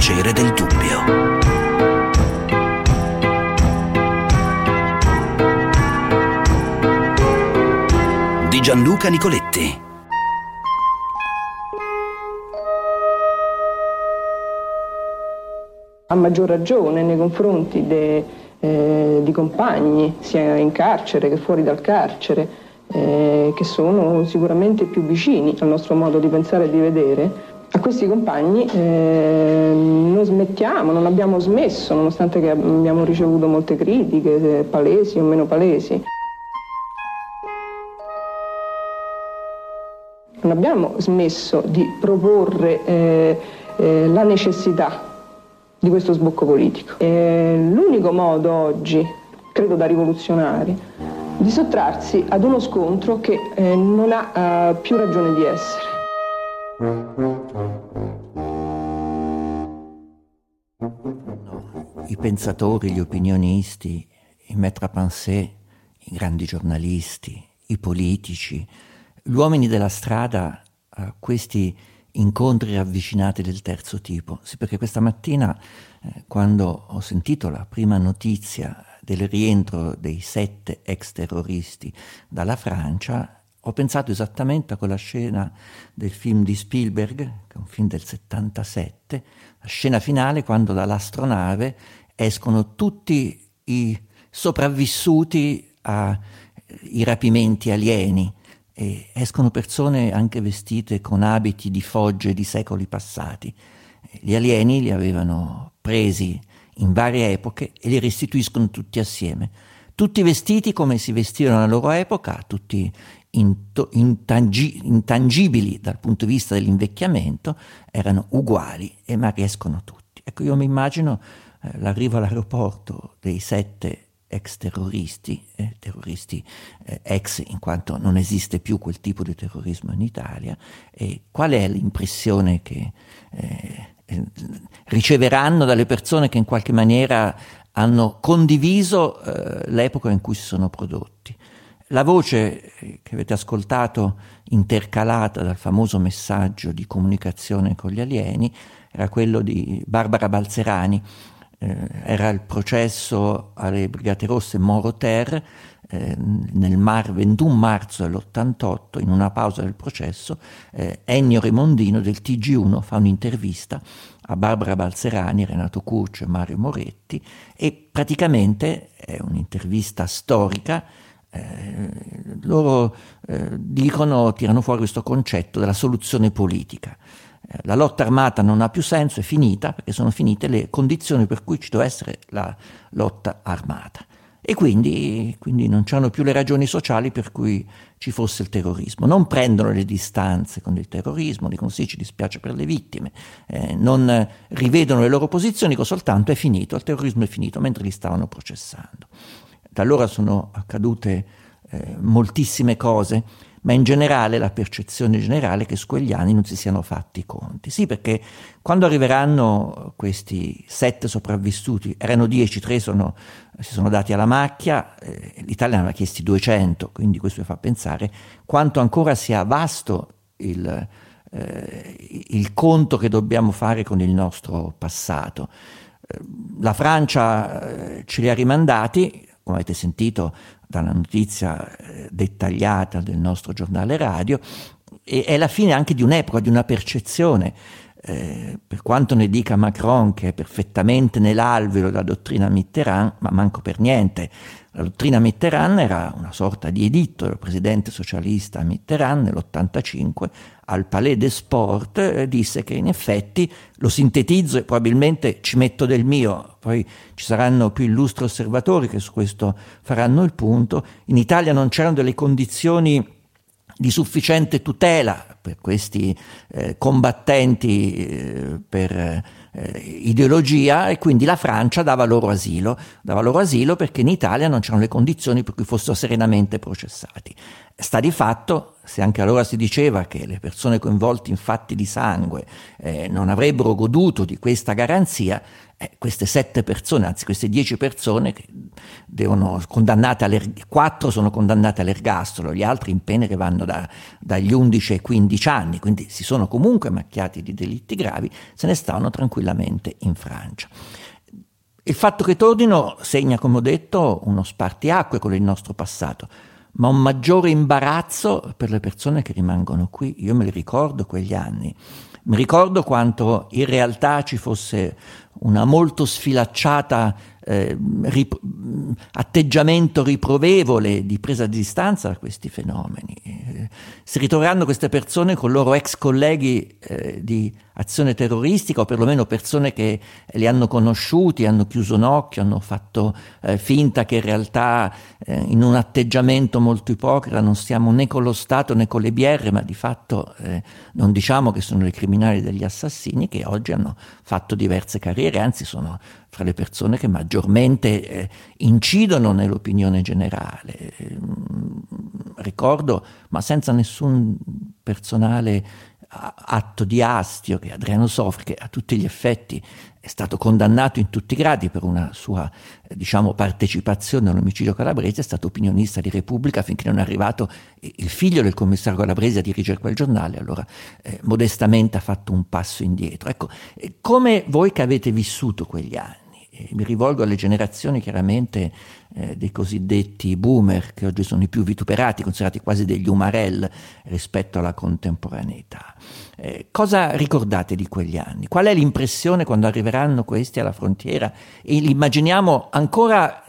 piacere del dubbio. Di Gianluca Nicoletti. A maggior ragione nei confronti de, eh, di compagni, sia in carcere che fuori dal carcere, eh, che sono sicuramente più vicini al nostro modo di pensare e di vedere, a questi compagni eh, non smettiamo, non abbiamo smesso, nonostante che abbiamo ricevuto molte critiche, eh, palesi o meno palesi. Non abbiamo smesso di proporre eh, eh, la necessità di questo sbocco politico. L'unico modo oggi, credo da rivoluzionari, di sottrarsi ad uno scontro che eh, non ha uh, più ragione di essere. I pensatori, gli opinionisti, i maître i grandi giornalisti, i politici, gli uomini della strada, uh, questi incontri ravvicinati del terzo tipo. Sì, perché questa mattina, eh, quando ho sentito la prima notizia del rientro dei sette ex terroristi dalla Francia, ho pensato esattamente a quella scena del film di Spielberg, che è un film del 77, la scena finale quando dall'astronave escono tutti i sopravvissuti ai rapimenti alieni e escono persone anche vestite con abiti di fogge di secoli passati. Gli alieni li avevano presi in varie epoche e li restituiscono tutti assieme. Tutti vestiti come si vestivano nella loro epoca, tutti intangibili dal punto di vista dell'invecchiamento, erano uguali e ma riescono tutti. Ecco, io mi immagino eh, l'arrivo all'aeroporto dei sette ex terroristi, eh, terroristi eh, ex in quanto non esiste più quel tipo di terrorismo in Italia, e qual è l'impressione che eh, eh riceveranno dalle persone che in qualche maniera hanno condiviso eh, l'epoca in cui si sono prodotti. La voce che avete ascoltato intercalata dal famoso messaggio di comunicazione con gli alieni era quello di Barbara Balzerani, eh, era il processo alle Brigate Rosse Moro-Ter eh, nel mar 21 marzo dell'88, in una pausa del processo, eh, Ennio Remondino del TG1 fa un'intervista a Barbara Balzerani, Renato Curcio e Mario Moretti e praticamente è un'intervista storica eh, loro eh, dicono, tirano fuori questo concetto della soluzione politica. Eh, la lotta armata non ha più senso, è finita, perché sono finite le condizioni per cui ci doveva essere la lotta armata. E quindi, quindi non c'erano più le ragioni sociali per cui ci fosse il terrorismo. Non prendono le distanze con il terrorismo, dicono sì, ci dispiace per le vittime, eh, non rivedono le loro posizioni, dicono soltanto è finito, il terrorismo è finito, mentre li stavano processando. Da allora sono accadute eh, moltissime cose ma in generale la percezione generale è che su quegli anni non si siano fatti i conti. Sì, perché quando arriveranno questi sette sopravvissuti, erano dieci, tre sono, si sono dati alla macchia, eh, l'Italia ne aveva chiesti 200, quindi questo fa pensare quanto ancora sia vasto il, eh, il conto che dobbiamo fare con il nostro passato. Eh, la Francia eh, ce li ha rimandati, come avete sentito, dalla notizia eh, dettagliata del nostro giornale radio, è la fine anche di un'epoca, di una percezione. Eh, per quanto ne dica Macron che è perfettamente nell'alveo della dottrina Mitterrand, ma manco per niente. La dottrina Mitterrand era una sorta di editto del presidente socialista Mitterrand nell'85 al Palais des Sports eh, disse che in effetti lo sintetizzo e probabilmente ci metto del mio, poi ci saranno più illustri osservatori che su questo faranno il punto, in Italia non c'erano delle condizioni di sufficiente tutela per questi eh, combattenti eh, per eh, ideologia e quindi la Francia dava loro asilo, dava loro asilo perché in Italia non c'erano le condizioni per cui fossero serenamente processati. Sta di fatto, se anche allora si diceva che le persone coinvolte in fatti di sangue eh, non avrebbero goduto di questa garanzia, eh, queste sette persone, anzi queste dieci persone, devono quattro sono condannate all'ergastolo, gli altri in pene che vanno da, dagli 11 ai 15 anni, quindi si sono comunque macchiati di delitti gravi, se ne tranquillamente tranquillamente in Francia. Il fatto che tornino segna, come ho detto, uno spartiacque con il nostro passato, ma un maggiore imbarazzo per le persone che rimangono qui. Io me li ricordo quegli anni. Mi ricordo quanto in realtà ci fosse una molto sfilacciata eh, rip- atteggiamento riprovevole di presa di distanza da questi fenomeni. Eh, si ritroveranno queste persone con loro ex colleghi eh, di azione terroristica o perlomeno persone che li hanno conosciuti, hanno chiuso un occhio, hanno fatto eh, finta che in realtà eh, in un atteggiamento molto ipocrita non stiamo né con lo Stato né con le BR, ma di fatto eh, non diciamo che sono i criminali degli assassini che oggi hanno fatto diverse carriere, anzi sono fra le persone che maggiormente eh, incidono nell'opinione generale. ricordo, ma senza nessun personale atto di astio che Adriano Sofri, che a tutti gli effetti è stato condannato in tutti i gradi per una sua eh, diciamo, partecipazione all'omicidio calabrese, è stato opinionista di Repubblica finché non è arrivato il figlio del commissario Calabrese a dirigere quel giornale, allora eh, modestamente ha fatto un passo indietro. Ecco, eh, come voi che avete vissuto quegli anni, mi rivolgo alle generazioni chiaramente eh, dei cosiddetti boomer, che oggi sono i più vituperati, considerati quasi degli umarell rispetto alla contemporaneità. Eh, cosa ricordate di quegli anni? Qual è l'impressione quando arriveranno questi alla frontiera e li immaginiamo ancora,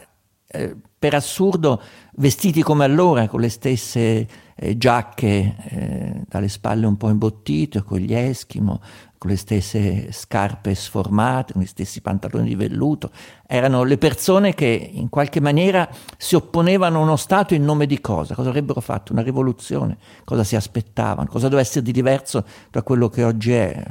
eh, per assurdo, vestiti come allora, con le stesse eh, giacche eh, dalle spalle un po' imbottite, con gli eschimo, con le stesse scarpe sformate, con gli stessi pantaloni di velluto. Erano le persone che in qualche maniera si opponevano a uno Stato in nome di cosa? Cosa avrebbero fatto? Una rivoluzione? Cosa si aspettavano? Cosa doveva essere di diverso da quello che oggi è?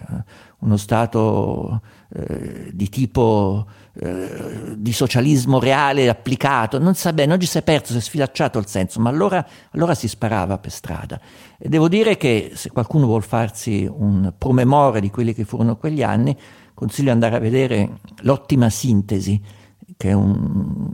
Uno Stato eh, di tipo eh, di socialismo reale applicato, non sa bene, oggi si è perso, si è sfilacciato il senso, ma allora, allora si sparava per strada. E devo dire che se qualcuno vuol farsi un promemoria di quelli che furono quegli anni, consiglio di andare a vedere l'ottima sintesi, che è un,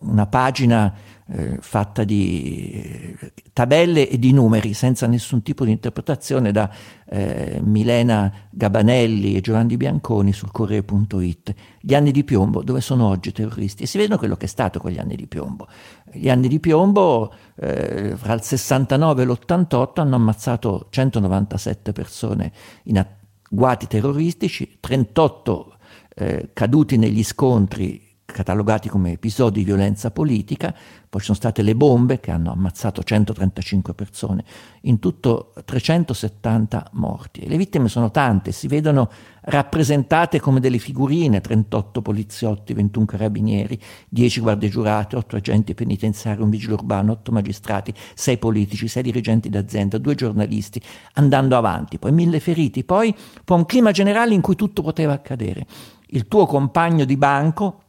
una pagina eh, fatta di eh, tabelle e di numeri senza nessun tipo di interpretazione da eh, Milena Gabanelli e Giovanni Bianconi sul Corriere.it. Gli anni di piombo, dove sono oggi i terroristi? E si vedono quello che è stato quegli anni di piombo. Gli anni di piombo, eh, fra il 69 e l'88, hanno ammazzato 197 persone in agguati terroristici, 38 eh, caduti negli scontri catalogati come episodi di violenza politica, poi ci sono state le bombe che hanno ammazzato 135 persone, in tutto 370 morti. Le vittime sono tante, si vedono rappresentate come delle figurine, 38 poliziotti, 21 carabinieri, 10 guardie giurate, 8 agenti penitenziari, un vigile urbano, 8 magistrati, 6 politici, 6 dirigenti d'azienda, 2 giornalisti, andando avanti, poi mille feriti, poi, poi un clima generale in cui tutto poteva accadere. Il tuo compagno di banco,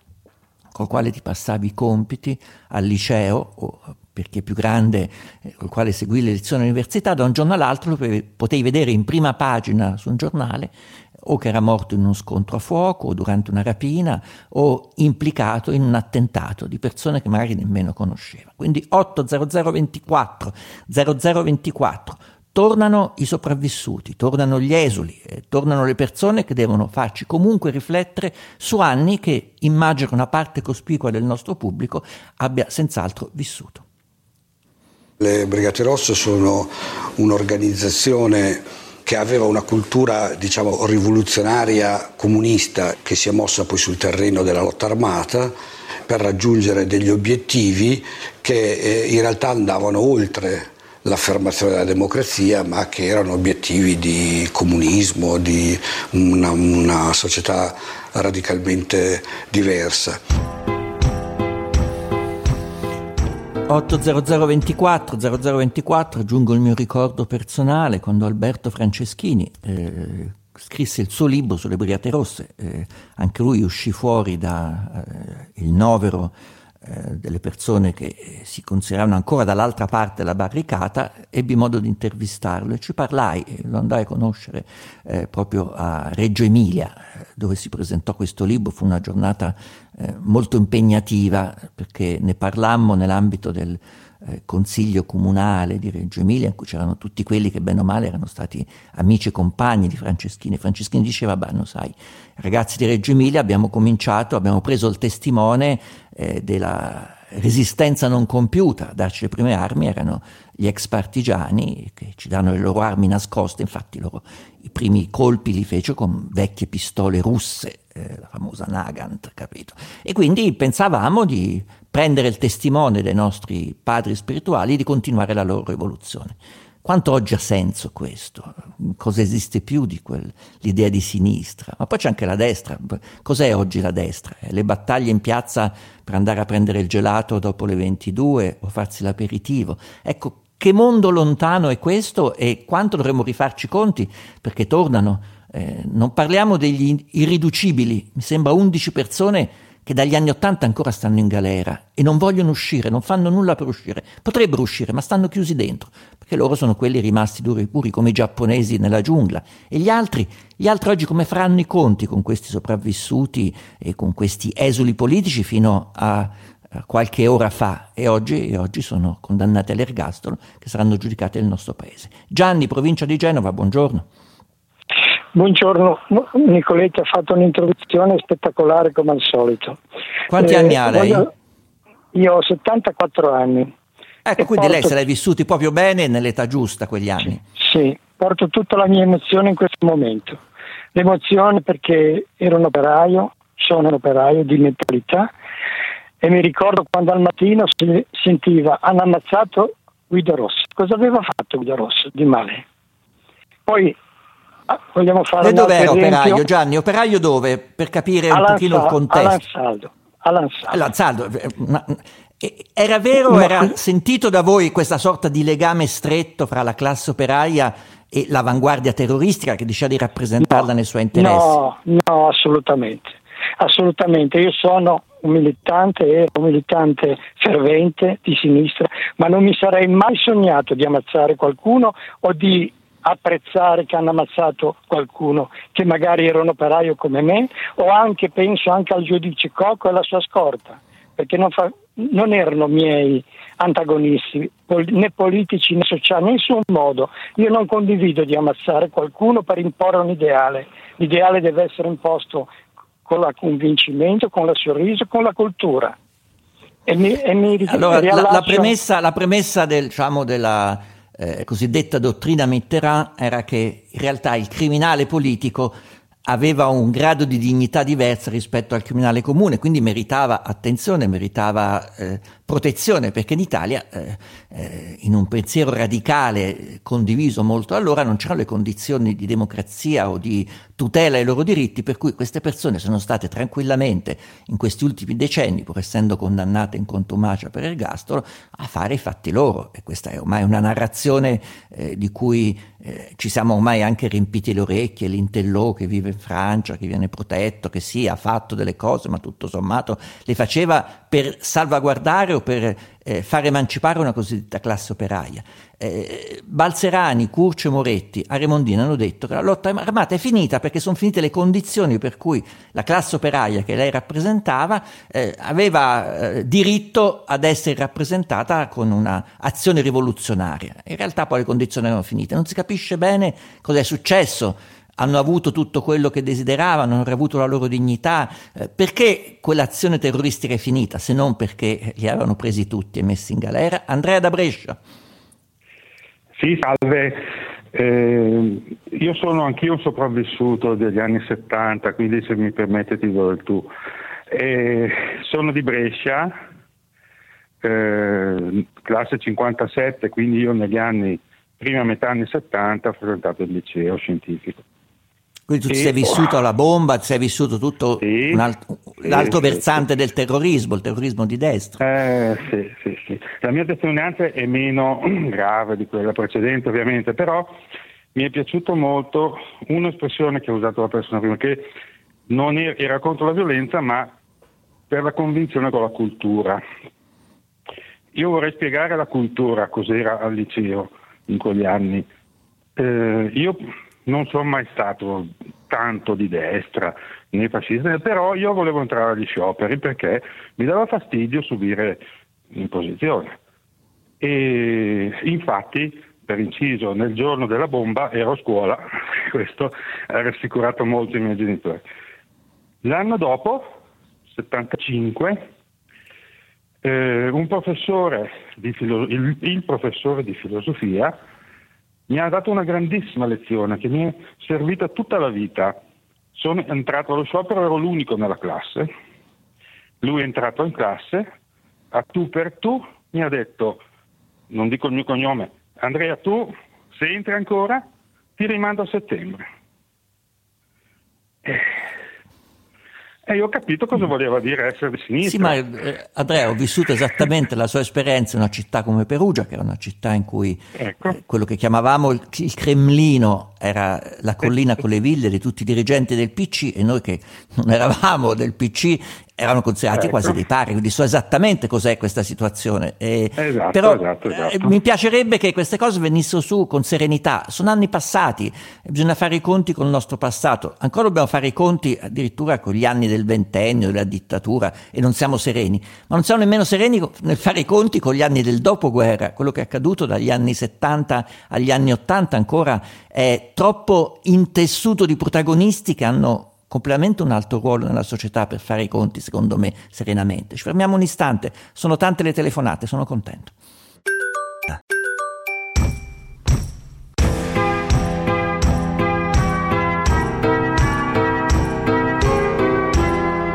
col quale ti passavi i compiti al liceo o perché più grande, eh, col quale seguì le lezioni all'università, da un giorno all'altro potevi vedere in prima pagina su un giornale o che era morto in uno scontro a fuoco o durante una rapina o implicato in un attentato di persone che magari nemmeno conosceva. Quindi 80024 0024 tornano i sopravvissuti, tornano gli esuli, eh, tornano le persone che devono farci comunque riflettere su anni che immagino una parte cospicua del nostro pubblico abbia senz'altro vissuto. Le Brigate Rosse sono un'organizzazione che aveva una cultura diciamo, rivoluzionaria comunista che si è mossa poi sul terreno della lotta armata per raggiungere degli obiettivi che eh, in realtà andavano oltre l'affermazione della democrazia, ma che erano obiettivi di comunismo, di una, una società radicalmente diversa. 80024 0024 aggiungo il mio ricordo personale quando Alberto Franceschini eh, scrisse il suo libro sulle Brigate Rosse, eh, anche lui uscì fuori dal eh, novero eh, delle persone che si consideravano ancora dall'altra parte della barricata, ebbi modo di intervistarlo e ci parlai, lo andai a conoscere eh, proprio a Reggio Emilia, dove si presentò questo libro, fu una giornata eh, molto impegnativa perché ne parlammo nell'ambito del eh, consiglio comunale di Reggio Emilia, in cui c'erano tutti quelli che bene o male erano stati amici e compagni di Franceschini. Franceschini diceva, beh, non sai, ragazzi di Reggio Emilia abbiamo cominciato, abbiamo preso il testimone eh, della resistenza non compiuta a darci le prime armi erano gli ex partigiani che ci danno le loro armi nascoste, infatti loro i primi colpi li fecero con vecchie pistole russe, eh, la famosa Nagant, capito? E quindi pensavamo di prendere il testimone dei nostri padri spirituali e di continuare la loro evoluzione. Quanto oggi ha senso questo? Cosa esiste più di quell'idea di sinistra? Ma poi c'è anche la destra. Cos'è oggi la destra? Le battaglie in piazza per andare a prendere il gelato dopo le 22 o farsi l'aperitivo. Ecco, che mondo lontano è questo e quanto dovremmo rifarci conti perché tornano. Eh, non parliamo degli irriducibili, mi sembra 11 persone che dagli anni Ottanta ancora stanno in galera e non vogliono uscire, non fanno nulla per uscire. Potrebbero uscire, ma stanno chiusi dentro, perché loro sono quelli rimasti duri e puri come i giapponesi nella giungla. E gli altri, gli altri oggi come faranno i conti con questi sopravvissuti e con questi esuli politici fino a, qualche ora fa e oggi, e oggi sono condannati all'ergastolo che saranno giudicati nel nostro paese. Gianni, provincia di Genova, buongiorno. Buongiorno, Nicoletti ha fatto un'introduzione spettacolare come al solito. Quanti eh, anni ha lei? Io ho 74 anni. Ecco, quindi porto... lei se l'è vissuti proprio bene nell'età giusta quegli anni. Sì, porto tutta la mia emozione in questo momento. L'emozione perché ero un operaio, sono un operaio di mentalità e mi ricordo quando al mattino si sentiva hanno ammazzato Guido Rosso. Cosa aveva fatto Guido Rosso di male? Poi Ah, vogliamo fare e era operaio Gianni? Operaio dove? Per capire un pochino il contesto. All'Ansaldo. All'Ansaldo. All'Ansaldo. Era vero, no. era sentito da voi questa sorta di legame stretto fra la classe operaia e l'avanguardia terroristica che diceva di rappresentarla no, nei suoi interessi? No, no, assolutamente. Assolutamente. Io sono un militante, ero un militante fervente di sinistra, ma non mi sarei mai sognato di ammazzare qualcuno o di apprezzare che hanno ammazzato qualcuno che magari era un operaio come me o anche penso anche al giudice Cocco e alla sua scorta perché non, fa, non erano miei antagonisti né politici né sociali in nessun modo. Io non condivido di ammazzare qualcuno per imporre un ideale. L'ideale deve essere imposto con il convincimento con il sorriso con la cultura. E mi, e mi allora, la, la, premessa, la premessa del, diciamo, della eh, cosiddetta dottrina Mitterrand era che in realtà il criminale politico aveva un grado di dignità diversa rispetto al criminale comune, quindi meritava attenzione, meritava eh, protezione, perché in Italia, eh, eh, in un pensiero radicale condiviso molto allora, non c'erano le condizioni di democrazia o di tutela ai loro diritti, per cui queste persone sono state tranquillamente in questi ultimi decenni, pur essendo condannate in contumacia per ergastolo, a fare i fatti loro. E questa è ormai una narrazione eh, di cui eh, ci siamo ormai anche riempiti le orecchie, l'intellò che vive in Francia, che viene protetto, che sì, ha fatto delle cose, ma tutto sommato le faceva per salvaguardare o per eh, far emancipare una cosiddetta classe operaia. Eh, Balzerani, Curcio e Moretti a Remondino hanno detto che la lotta armata è finita perché sono finite le condizioni per cui la classe operaia che lei rappresentava eh, aveva eh, diritto ad essere rappresentata con un'azione rivoluzionaria. In realtà poi le condizioni erano finite, non si capisce bene cosa è successo hanno avuto tutto quello che desideravano, hanno avuto la loro dignità. Eh, perché quell'azione terroristica è finita, se non perché li avevano presi tutti e messi in galera? Andrea da Brescia. Sì, salve. Eh, io sono anch'io un sopravvissuto degli anni 70, quindi se mi permette ti do il tu. Eh, sono di Brescia, eh, classe 57, quindi io negli anni, prima metà anni 70, ho frequentato il liceo scientifico. Quindi tu sì. ti sei vissuto alla bomba, ti sei vissuto tutto sì. alt- l'altro sì, versante del terrorismo, il terrorismo di destra. Eh, sì, sì, sì. La mia testimonianza è meno grave di quella precedente, ovviamente, però mi è piaciuto molto un'espressione che ha usato la persona prima, che non era contro la violenza, ma per la convinzione con la cultura. Io vorrei spiegare la cultura, cos'era al liceo in quegli anni. Eh, io non sono mai stato tanto di destra né fascista, però io volevo entrare agli scioperi perché mi dava fastidio subire l'imposizione. E infatti, per inciso, nel giorno della bomba ero a scuola, questo ha rassicurato molto i miei genitori. L'anno dopo, 75, eh, filo- il, il professore di filosofia mi ha dato una grandissima lezione che mi è servita tutta la vita. Sono entrato allo sciopero, ero l'unico nella classe. Lui è entrato in classe, a tu per tu mi ha detto, non dico il mio cognome, Andrea tu se entri ancora ti rimando a settembre. Eh, e io ho capito cosa voleva dire essere di sinistra. Sì, ma eh, Andrea, ho vissuto esattamente la sua esperienza in una città come Perugia, che era una città in cui ecco. eh, quello che chiamavamo il, il, Cremlino era la collina con le ville di tutti i dirigenti del PC e noi che non eravamo del PC erano considerati ecco. quasi dei pari, quindi so esattamente cos'è questa situazione. E, esatto, però esatto, esatto. Eh, mi piacerebbe che queste cose venissero su con serenità. Sono anni passati, bisogna fare i conti con il nostro passato. Ancora dobbiamo fare i conti addirittura con gli anni del ventennio, della dittatura e non siamo sereni. Ma non siamo nemmeno sereni nel fare i conti con gli anni del dopoguerra. Quello che è accaduto dagli anni 70 agli anni 80 ancora è troppo intessuto di protagonisti che hanno completamente un alto ruolo nella società per fare i conti, secondo me, serenamente. Ci fermiamo un istante, sono tante le telefonate, sono contento.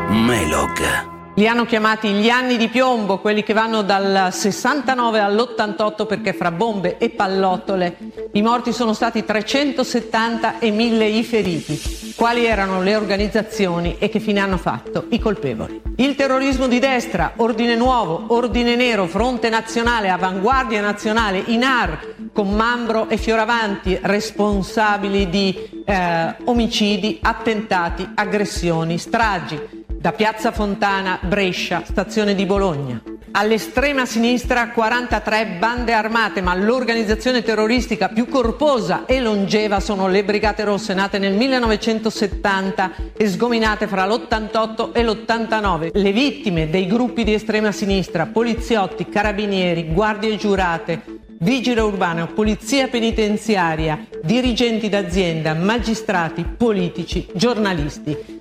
Melog li hanno chiamati gli anni di piombo, quelli che vanno dal 69 all'88 perché fra bombe e pallottole i morti sono stati 370 e 1000 i feriti. Quali erano le organizzazioni e che fine hanno fatto i colpevoli? Il terrorismo di destra, Ordine Nuovo, Ordine Nero, Fronte Nazionale, Avanguardia Nazionale, INAR, con Mambro e Fioravanti responsabili di eh, omicidi, attentati, aggressioni, stragi da Piazza Fontana, Brescia, stazione di Bologna. All'estrema sinistra 43 bande armate, ma l'organizzazione terroristica più corposa e longeva sono le Brigate Rosse, nate nel 1970 e sgominate fra l'88 e l'89. Le vittime dei gruppi di estrema sinistra, poliziotti, carabinieri, guardie giurate, vigile urbano, polizia penitenziaria, dirigenti d'azienda, magistrati, politici, giornalisti.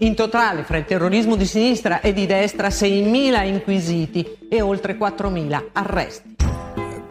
In totale, fra il terrorismo di sinistra e di destra, 6.000 inquisiti e oltre 4.000 arresti.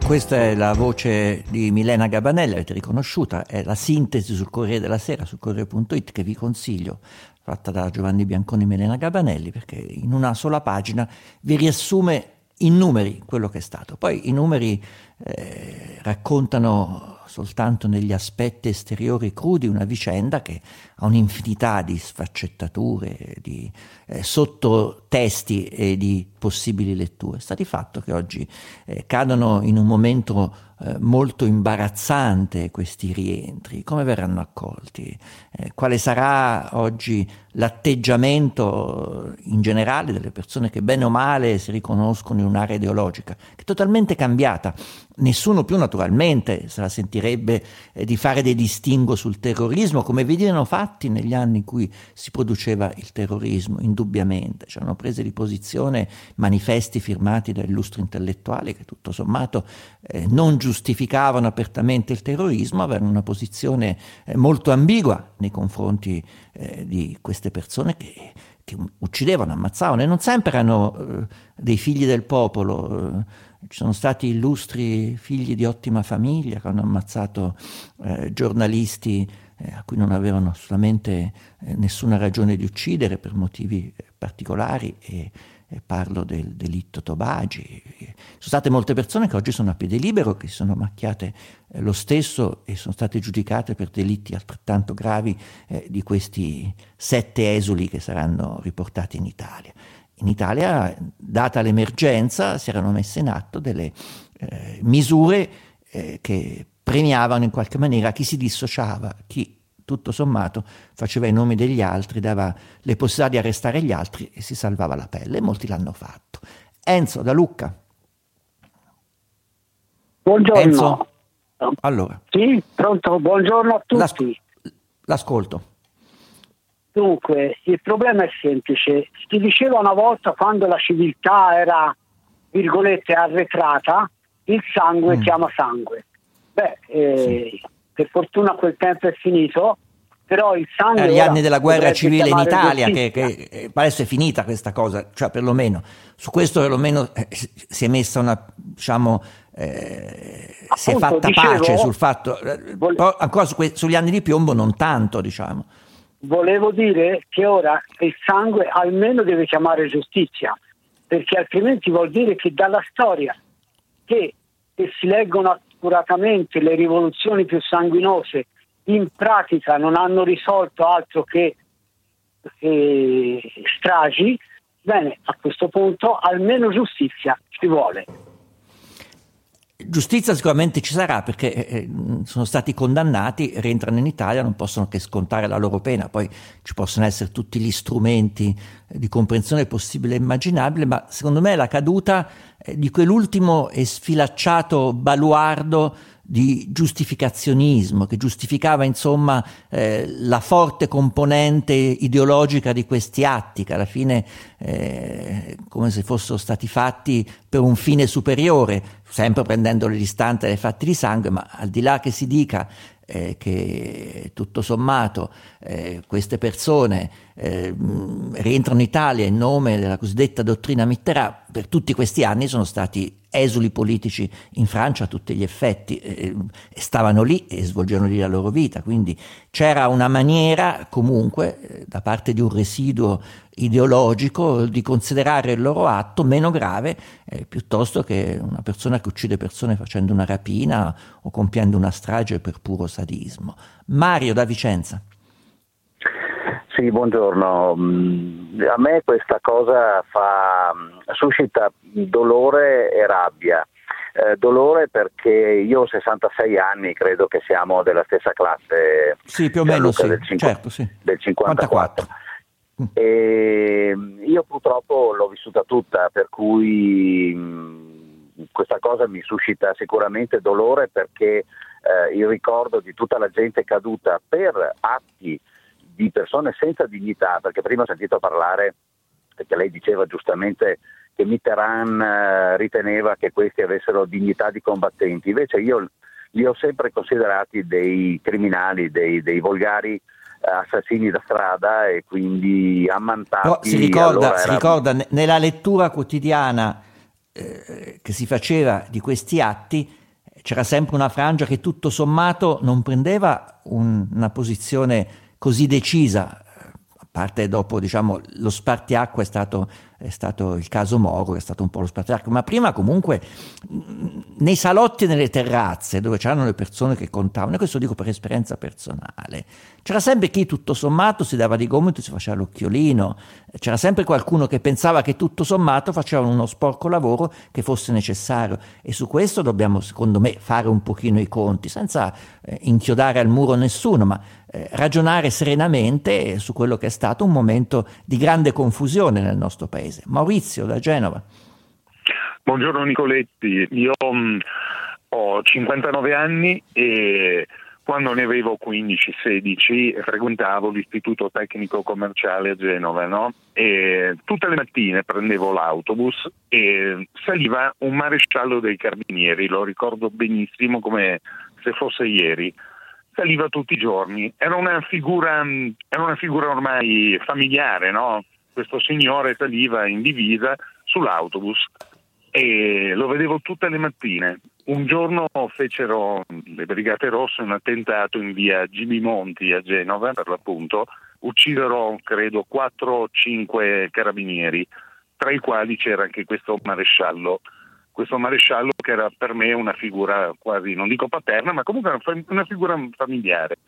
Questa è la voce di Milena Gabanelli, avete riconosciuta, è la sintesi sul Corriere della Sera, su Corriere.it, che vi consiglio, fatta da Giovanni Bianconi e Milena Gabanelli, perché in una sola pagina vi riassume in numeri quello che è stato. Poi i numeri eh, raccontano soltanto negli aspetti esteriori crudi una vicenda che ha un'infinità di sfaccettature, di eh, sottotesti e di possibili letture. Sta di fatto che oggi eh, cadono in un momento eh, molto imbarazzante questi rientri, come verranno accolti, eh, quale sarà oggi l'atteggiamento in generale delle persone che bene o male si riconoscono in un'area ideologica, che è totalmente cambiata. Nessuno più naturalmente se la sentirebbe eh, di fare dei distinguo sul terrorismo, come venivano fatti negli anni in cui si produceva il terrorismo, indubbiamente. C'erano prese di posizione manifesti firmati da illustri intellettuali che tutto sommato eh, non giustificavano apertamente il terrorismo, avevano una posizione eh, molto ambigua nei confronti eh, di queste persone che, che, uccidevano, ammazzavano e non sempre erano eh, dei figli del popolo. Eh, ci sono stati illustri figli di ottima famiglia che hanno ammazzato eh, giornalisti eh, a cui non avevano assolutamente eh, nessuna ragione di uccidere per motivi eh, particolari e, parlo del delitto Tobagi. Sono state molte persone che oggi sono a piede libero, che si sono macchiate eh, lo stesso e sono state giudicate per delitti altrettanto gravi eh, di questi sette esuli che saranno riportati in Italia. In Italia, data l'emergenza, si erano messe in atto delle eh, misure eh, che premiavano in qualche maniera chi si dissociava, chi tutto sommato faceva i nomi degli altri, dava le possibilità di arrestare gli altri e si salvava la pelle. E molti l'hanno fatto. Enzo da Lucca. Buongiorno. Enzo? Allora. Sì, pronto, buongiorno a tutti. L'as- l'ascolto. Dunque, il problema è semplice. Si diceva una volta quando la civiltà era, virgolette, arretrata, il sangue Mm. chiama sangue. Beh, eh, per fortuna quel tempo è finito, però il sangue... Gli anni della guerra civile in Italia, che, che eh, adesso è finita questa cosa, cioè perlomeno su questo perlomeno eh, si è messa una, diciamo, eh, si è Appunto, fatta dicevo, pace sul fatto, eh, vole- però ancora su que- sugli anni di piombo non tanto, diciamo. Volevo dire che ora il sangue almeno deve chiamare giustizia, perché altrimenti vuol dire che dalla storia che, che si leggono accuratamente le rivoluzioni più sanguinose in pratica non hanno risolto altro che eh, stragi, bene, a questo punto almeno giustizia ci vuole. Giustizia sicuramente ci sarà perché eh, sono stati condannati, rientrano in Italia, non possono che scontare la loro pena, poi ci possono essere tutti gli strumenti eh, di comprensione possibile e immaginabile, ma secondo me è la caduta eh, di quell'ultimo e sfilacciato baluardo di giustificazionismo che giustificava insomma eh, la forte componente ideologica di questi atti che alla fine eh, come se fossero stati fatti per un fine superiore sempre prendendo le distanze dai fatti di sangue ma al di là che si dica eh, che tutto sommato eh, queste persone eh, rientrano in Italia in nome della cosiddetta dottrina Mitterrand, per tutti questi anni sono stati esuli politici in Francia a tutti gli effetti, eh, stavano lì e svolgevano lì la loro vita, quindi c'era una maniera comunque eh, da parte di un residuo ideologico di considerare il loro atto meno grave eh, piuttosto che una persona che uccide persone facendo una rapina o compiendo una strage per puro sadismo. Mario da Vicenza. Sì, buongiorno. Mm, A me questa cosa fa, suscita dolore e rabbia. Eh, dolore perché io ho 66 anni, credo che siamo della stessa classe. Sì, più o meno sì, del cinqu- certo, sì. del 54. E io purtroppo l'ho vissuta tutta, per cui mh, questa cosa mi suscita sicuramente dolore perché eh, il ricordo di tutta la gente caduta per atti di persone senza dignità, perché prima ho sentito parlare, perché lei diceva giustamente che Mitterrand eh, riteneva che questi avessero dignità di combattenti, invece io li ho sempre considerati dei criminali, dei, dei volgari eh, assassini da strada e quindi ammantati. Però si ricorda, allora si era- ricorda ne- nella lettura quotidiana eh, che si faceva di questi atti, c'era sempre una frangia che tutto sommato non prendeva un- una posizione così decisa, a parte dopo diciamo, lo spartiacque è stato, è stato il caso Moro, è stato un po' lo spartiacque, ma prima comunque nei salotti e nelle terrazze dove c'erano le persone che contavano, e questo dico per esperienza personale, c'era sempre chi tutto sommato si dava di gomito e si faceva l'occhiolino, c'era sempre qualcuno che pensava che tutto sommato facevano uno sporco lavoro che fosse necessario e su questo dobbiamo secondo me fare un pochino i conti senza eh, inchiodare al muro nessuno ma eh, ragionare serenamente su quello che è stato un momento di grande confusione nel nostro paese. Maurizio da Genova. Buongiorno Nicoletti, io mh, ho 59 anni e quando ne avevo 15-16 frequentavo l'istituto tecnico commerciale a Genova no? e tutte le mattine prendevo l'autobus e saliva un maresciallo dei carabinieri, lo ricordo benissimo come se fosse ieri, saliva tutti i giorni, era una figura, mh, era una figura ormai familiare, no? Questo signore saliva in divisa sull'autobus e lo vedevo tutte le mattine. Un giorno fecero le Brigate Rosse un attentato in via Gibi Monti a Genova, per l'appunto, uccisero credo 4 o 5 carabinieri, tra i quali c'era anche questo maresciallo. Questo maresciallo che era per me una figura quasi, non dico paterna, ma comunque una, figura familiare.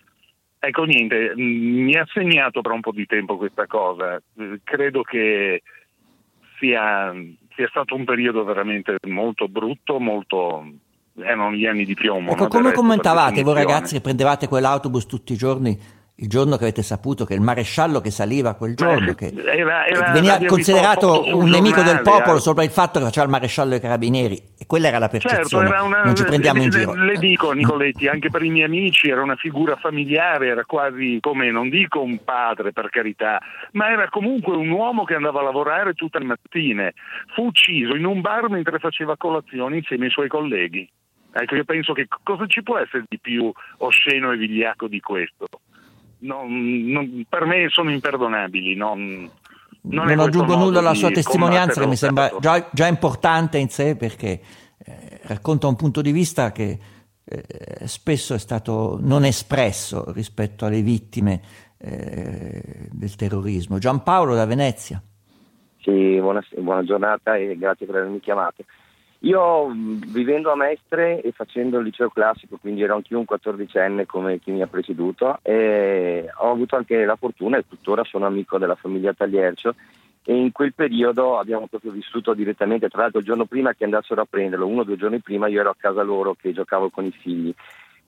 Ecco niente, mi ha segnato per un po' di tempo questa cosa. Eh, Credo che sia, sia stato un periodo veramente molto brutto, molto erano gli anni di piombo. Ecco, come resto, commentavate voi ragazzi che prendevate quell'autobus tutti i giorni il giorno che avete saputo che il maresciallo che saliva quel giorno, che era, era, veniva considerato un nemico del popolo eh. sopra il fatto che faceva il maresciallo dei carabinieri, e quella era la percezione. Certo, era una, non ci prendiamo le, in giro. Le, le dico Nicoletti, anche per i miei amici era una figura familiare, era quasi come, non dico un padre per carità, ma era comunque un uomo che andava a lavorare tutte le mattine. Fu ucciso in un bar mentre faceva colazione insieme ai suoi colleghi. Ecco, io penso che cosa ci può essere di più osceno e vigliacco di questo? Non, non, per me sono imperdonabili. Non, non, non aggiungo nulla alla sua testimonianza che mi sembra già, già, importante in sé perché eh, racconta un punto di vista che eh, spesso è stato non espresso rispetto alle vittime eh, del terrorismo. Giampaolo da Venezia. Sì, buona, buona giornata e grazie per avermi chiamato. Io vivendo a Mestre e facendo il liceo classico, quindi ero anch'io un 14enne come chi mi ha preceduto, ho avuto anche la fortuna e tuttora sono amico della famiglia Tagliercio e in quel periodo abbiamo proprio vissuto direttamente, tra l'altro il giorno prima che andassero a prenderlo, uno o due giorni prima io ero a casa loro che giocavo con i figli.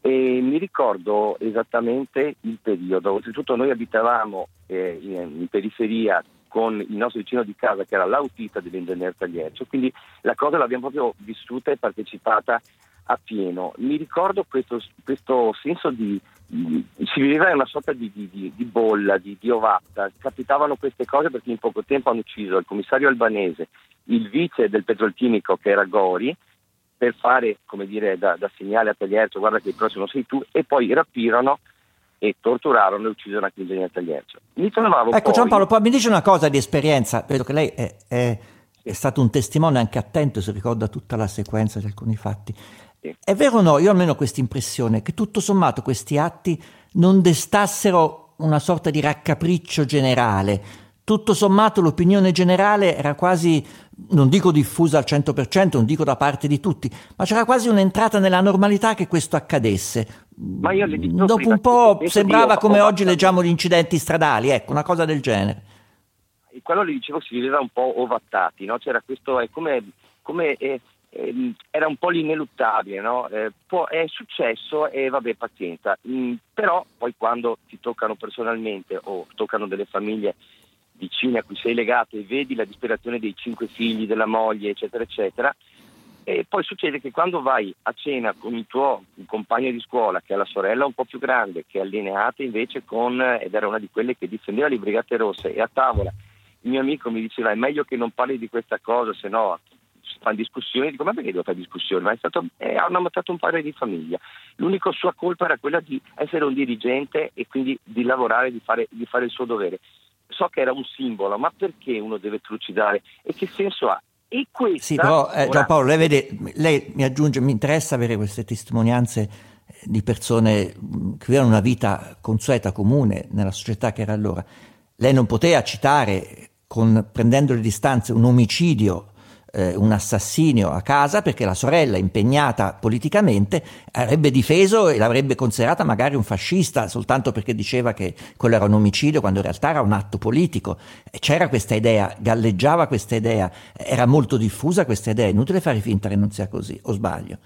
E mi ricordo esattamente il periodo, oltretutto noi abitavamo eh, in periferia con il nostro vicino di casa che era l'autista dell'ingegner Tagliercio, quindi la cosa l'abbiamo proprio vissuta e partecipata a pieno. Mi ricordo questo, questo senso di, di, si viveva in una sorta di, di, di bolla, di, ovatta, capitavano queste cose perché in poco tempo hanno ucciso il commissario albanese, il vice del petrolchimico che era Gori, per fare, come dire, da, da segnale a Tagliercio, guarda che il prossimo sei tu, e poi rapirono e torturarono e uccisero anche l'ingegnere Tagliercio. Mi trovavo ecco poi... Giampaolo, poi mi dice una cosa di esperienza, vedo che lei è, è, è stato un testimone anche attento, si ricorda tutta la sequenza di alcuni fatti. Sì. È vero o no, io almeno ho questa impressione, che tutto sommato questi atti non destassero una sorta di raccapriccio generale, tutto sommato l'opinione generale era quasi, non dico diffusa al 100%, non dico da parte di tutti, ma c'era quasi un'entrata nella normalità che questo accadesse. Ma io le dico Dopo un po' sembrava come oggi leggiamo gli incidenti stradali, ecco, una cosa del genere. E quello le dicevo si viveva un po' ovattati, no? C'era questo, è come, come eh, eh, era un po' l'ineluttabile, no? eh, può, è successo e vabbè pazienza, mm, però poi quando ti toccano personalmente o toccano delle famiglie vicine a cui sei legato e vedi la disperazione dei cinque figli, della moglie, eccetera, eccetera. E poi succede che quando vai a cena con il tuo compagno di scuola, che ha la sorella un po' più grande, che è allineata invece con, ed era una di quelle che difendeva le Brigate Rosse, e a tavola il mio amico mi diceva è meglio che non parli di questa cosa, se no fanno discussioni, dico ma perché devo fare discussioni? Ma è stato, eh, hanno ammazzato un padre di famiglia. L'unica sua colpa era quella di essere un dirigente e quindi di lavorare, di fare, di fare il suo dovere so che era un simbolo, ma perché uno deve trucidare e che senso ha? E questa, sì, però eh, Giampaolo, lei vede, lei mi aggiunge, mi interessa avere queste testimonianze di persone che vivevano una vita consueta, comune nella società che era allora. Lei non poteva citare, con, prendendo le distanze, un omicidio eh, un assassinio a casa perché la sorella, impegnata politicamente, avrebbe difeso e l'avrebbe considerata magari un fascista soltanto perché diceva che quello era un omicidio quando in realtà era un atto politico. C'era questa idea, galleggiava questa idea, era molto diffusa questa idea, inutile fare finta che non sia così, o sbaglio?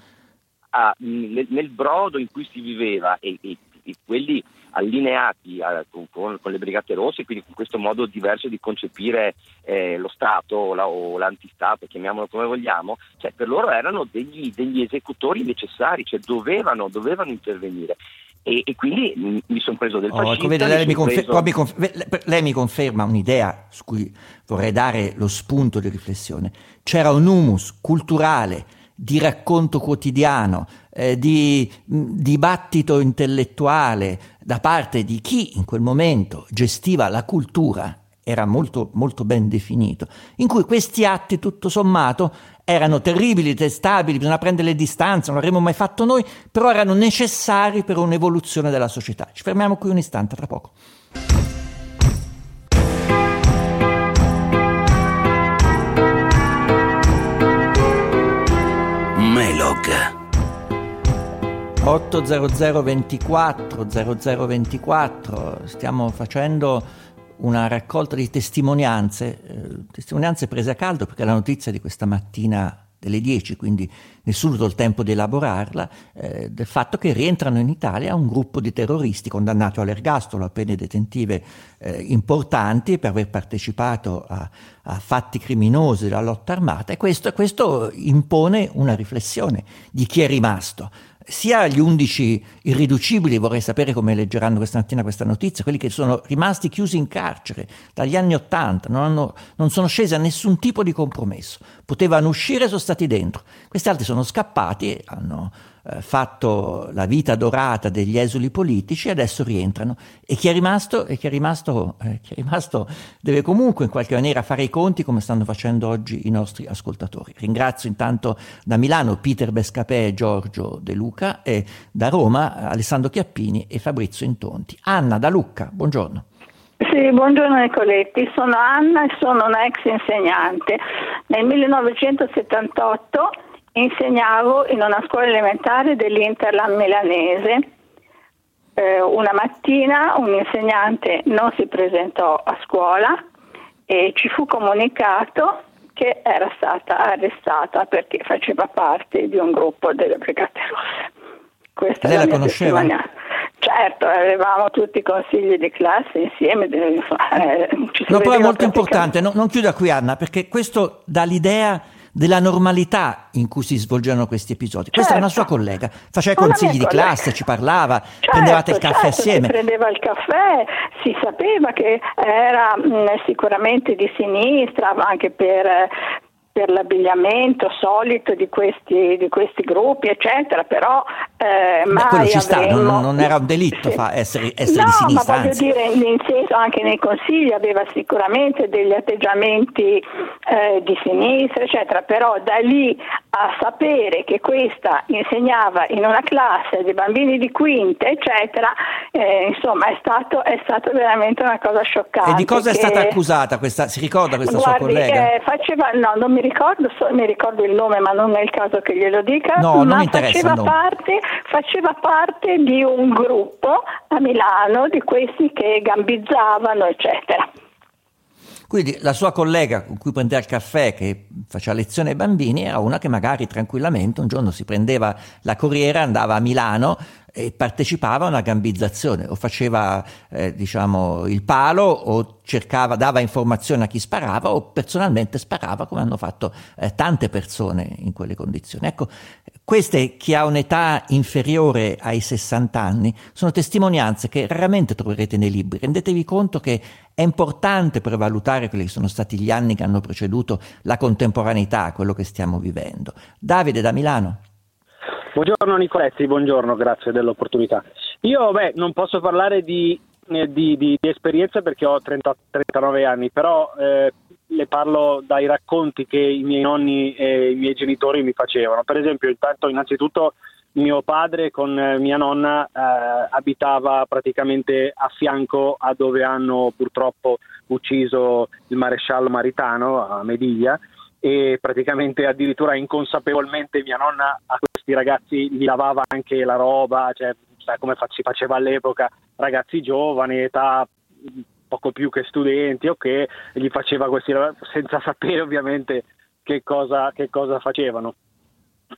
Ah, nel, nel, brodo in cui si viveva e, e, e quelli allineati a, con, con, con, le Brigate Rosse, quindi con questo modo diverso di concepire eh, lo Stato o, la, o, l'antistato, chiamiamolo come vogliamo, cioè per loro erano degli, degli esecutori necessari, cioè dovevano, dovevano intervenire. E, e, quindi mi sono preso del fascista. Oh, ecco, vede, lei, mi confer- preso... mi confer- lei mi conferma un'idea su cui vorrei dare lo spunto di riflessione. C'era un humus culturale di racconto quotidiano, eh, di mh, dibattito intellettuale da parte di chi in quel momento gestiva la cultura, era molto, molto ben definito, in cui questi atti tutto sommato erano terribili, testabili, bisogna prendere le distanze, non l'avremmo mai fatto noi, però erano necessari per un'evoluzione della società. Ci fermiamo qui un istante, tra poco. Melog 800 24 0024 stiamo facendo una raccolta di testimonianze, eh, testimonianze prese a caldo perché la notizia di questa mattina delle 10, quindi nessuno ha il tempo di elaborarla, eh, del fatto che rientrano in Italia un gruppo di terroristi condannati all'ergastolo a pene detentive eh, importanti per aver partecipato a, a, fatti criminosi della lotta armata e questo, questo impone una riflessione di chi è rimasto sia gli undici irriducibili, vorrei sapere come leggeranno questa mattina questa notizia, quelli che sono rimasti chiusi in carcere dagli anni Ottanta, non, non, sono scesi a nessun tipo di compromesso, potevano uscire, sono stati dentro. Questi altri sono scappati, hanno eh, fatto la vita dorata degli esuli politici adesso rientrano. E chi è rimasto, chi è rimasto, eh, chi è rimasto deve comunque in qualche maniera fare i conti come stanno facendo oggi i nostri ascoltatori. Ringrazio intanto da Milano Peter Bescapè e Giorgio De Luca e da Roma Alessandro Chiappini e Fabrizio Intonti. Anna da Lucca, buongiorno. Sì, buongiorno Nicoletti, sono Anna e sono una ex insegnante. Nel 1978 insegnavo in una scuola elementare dell'Interland milanese. Eh, una mattina un insegnante non si presentò a scuola e ci fu comunicato che era stata arrestata perché faceva parte di un gruppo delle Brigate Rosse. Questa Lei la, la conosceva? Certo, avevamo tutti i consigli di classe insieme. Eh, no, però è molto importante, no, non chiuda qui Anna, perché questo dà l'idea della normalità in cui si svolgevano questi episodi. Questa certo. è una sua collega, faceva i consigli di classe, ci parlava, certo, prendevate il caffè certo, assieme. Si prendeva il caffè, si sapeva che era mh, mm, sicuramente di sinistra, anche per, per l'abbigliamento solito di questi, di questi gruppi, eccetera, però eh, Beh, quello ci sta, non, non, era un delitto sì. essere, essere no, di sinistra. ma voglio anzi. dire, in senso anche nei consigli aveva sicuramente degli atteggiamenti eh, di sinistra, eccetera, però da lì a sapere che questa insegnava in una classe di bambini di quinta, eccetera, eh, insomma è stato, è stato, veramente una cosa scioccante. E di cosa che... è stata accusata questa, si ricorda questa Guardi, sua collega? Eh, faceva, no, non mi ricordo, so, mi ricordo il nome, ma non è il caso che glielo dica. No, non interessa. Faceva parte, faceva parte di un gruppo a Milano di questi che gambizzavano, eccetera. Quindi la sua collega con cui prendeva il caffè, che faceva lezione ai bambini, era una che magari tranquillamente un giorno si prendeva la corriera, andava a Milano e partecipava a una gambizzazione o faceva eh, diciamo il palo o cercava, dava informazioni a chi sparava o personalmente sparava come hanno fatto eh, tante persone in quelle condizioni. Ecco, queste chi ha un'età inferiore ai 60 anni sono testimonianze che raramente troverete nei libri. Rendetevi conto che è importante per valutare quelli che sono stati gli anni che hanno preceduto la contemporaneità, quello che stiamo vivendo. Davide da Milano. Buongiorno Nicoletti, buongiorno, grazie dell'opportunità. Io beh, non posso parlare di, eh, di, di, di esperienza perché ho 30, 39 anni, però eh, le parlo dai racconti che i miei nonni e i miei genitori mi facevano. Per esempio, intanto, innanzitutto mio padre con eh, mia nonna eh, abitava praticamente a fianco a dove hanno purtroppo ucciso il maresciallo Maritano a Mediglia e praticamente addirittura inconsapevolmente mia nonna a questi ragazzi gli lavava anche la roba, cioè come si faceva all'epoca, ragazzi giovani, età poco più che studenti, ok, gli faceva questi senza sapere ovviamente che cosa, che cosa facevano.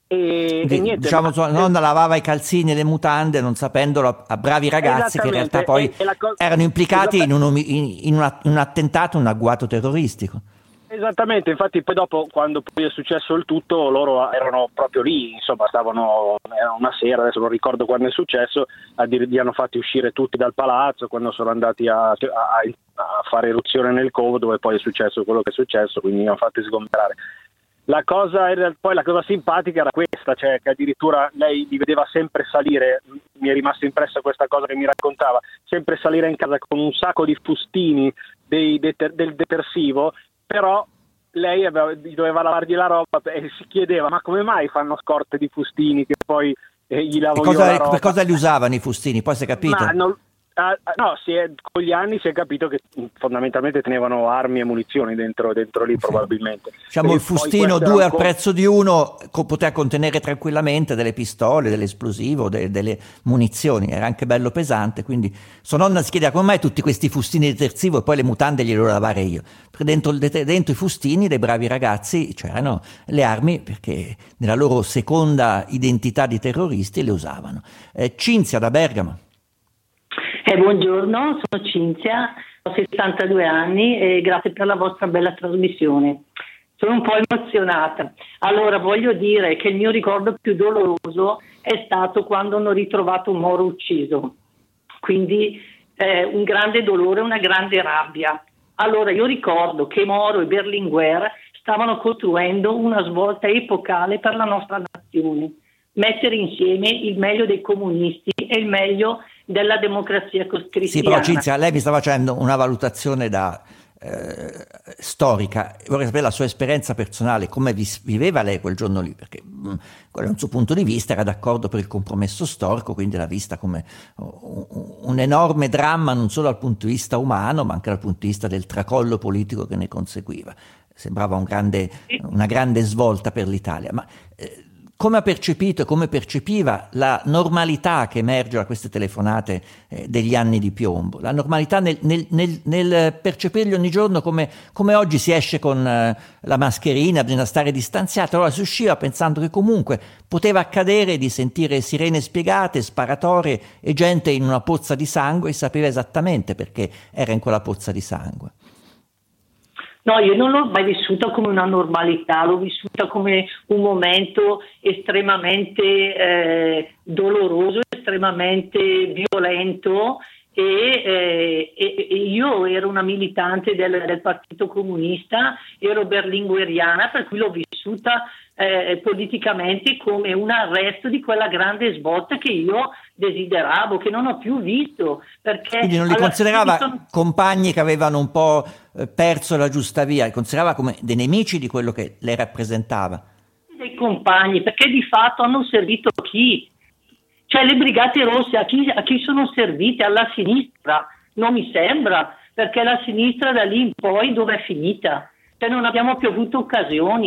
E, e niente, diciamo sua nonna lavava i calzini e le mutande non sapendolo a bravi ragazzi che in realtà poi co- erano implicati in un, in, in, una, in un attentato, un agguato terroristico. Esattamente, infatti poi dopo quando poi è successo il tutto loro erano proprio lì, insomma stavano, era una sera, adesso non ricordo quando è successo, li hanno fatti uscire tutti dal palazzo quando sono andati a, a, a fare eruzione nel covo dove poi è successo quello che è successo, quindi li hanno fatti sgomberare. La cosa, poi la cosa simpatica era questa, cioè che addirittura lei li vedeva sempre salire, mi è rimasta impressa questa cosa che mi raccontava, sempre salire in casa con un sacco di fustini dei, del detersivo però lei aveva, doveva lavargli la roba e si chiedeva ma come mai fanno scorte di fustini che poi eh, gli lavo cosa, la roba? Per cosa li usavano i fustini? Poi si è capito? Non, Ah, ah, no, è, con gli anni si è capito che fondamentalmente tenevano armi e munizioni dentro, dentro lì, probabilmente. Diciamo il fustino 2 al prezzo di uno co- poteva contenere tranquillamente delle pistole, dell'esplosivo, de- delle munizioni, era anche bello pesante. Quindi sua nonna si chiedeva come mai tutti questi fustini di detersivo e poi le mutande glielo lavare io. Perché dentro, dentro i fustini dei bravi ragazzi c'erano le armi perché nella loro seconda identità di terroristi le usavano. Eh, Cinzia da Bergamo. Eh, buongiorno, sono Cinzia, ho 62 anni e grazie per la vostra bella trasmissione. Sono un po' emozionata. Allora, voglio dire che il mio ricordo più doloroso è stato quando hanno ritrovato un Moro ucciso. Quindi eh, un grande dolore, una grande rabbia. Allora, io ricordo che Moro e Berlinguer stavano costruendo una svolta epocale per la nostra nazione. Mettere insieme il meglio dei comunisti e il meglio della democrazia cristiana. Sì, però Cinzia, lei mi sta facendo una valutazione da eh, storica, vorrei sapere la sua esperienza personale, come viveva lei quel giorno lì, perché mh, mm, quello un suo punto di vista era d'accordo per il compromesso storico, quindi l'ha vista come un, un enorme dramma non solo dal punto di vista umano, ma anche dal punto di vista del tracollo politico che ne conseguiva. Sembrava un grande, una grande svolta per l'Italia. Ma eh, come ha percepito e come percepiva la normalità che emerge da queste telefonate eh, degli anni di piombo, la normalità nel, nel, nel, nel percepirli ogni giorno come, come, oggi si esce con eh, la mascherina, bisogna stare distanziati, allora si usciva pensando che comunque poteva accadere di sentire sirene spiegate, sparatorie e gente in una pozza di sangue e sapeva esattamente perché era in quella pozza di sangue. No, io non l'ho mai vissuta come una normalità, l'ho vissuta come un momento estremamente eh, doloroso, estremamente violento e, eh, e, io ero una militante del, del, Partito Comunista, ero berlingueriana, per cui l'ho vissuta eh, politicamente come un arresto di quella grande svolta che io desideravo, che non ho più visto. Perché Quindi non li considerava sono... compagni che avevano un po' eh, perso la giusta via, li considerava come dei nemici di quello che lei rappresentava? Dei compagni, perché di fatto hanno servito chi? Cioè le brigate rosse a chi, a chi sono servite? Alla sinistra? Non mi sembra, perché la sinistra da lì in poi dove è finita? Cioè non abbiamo più avuto occasioni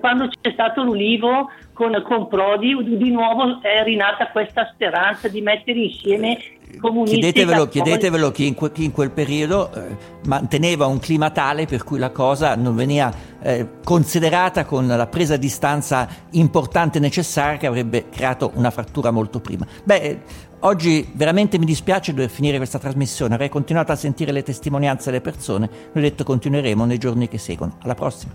quando c'è stato l'Ulivo con, con, Prodi, di nuovo è rinata questa speranza di mettere insieme comunisti. Chiedetevelo, chiedetevelo chi, in que, chi, in quel periodo eh, manteneva un clima tale per cui la cosa non veniva eh, considerata con la presa a distanza importante e necessaria che avrebbe creato una frattura molto prima. Beh, Oggi veramente mi dispiace dover finire questa trasmissione, avrei continuato a sentire le testimonianze delle persone, ho detto continueremo nei giorni che seguono. Alla prossima.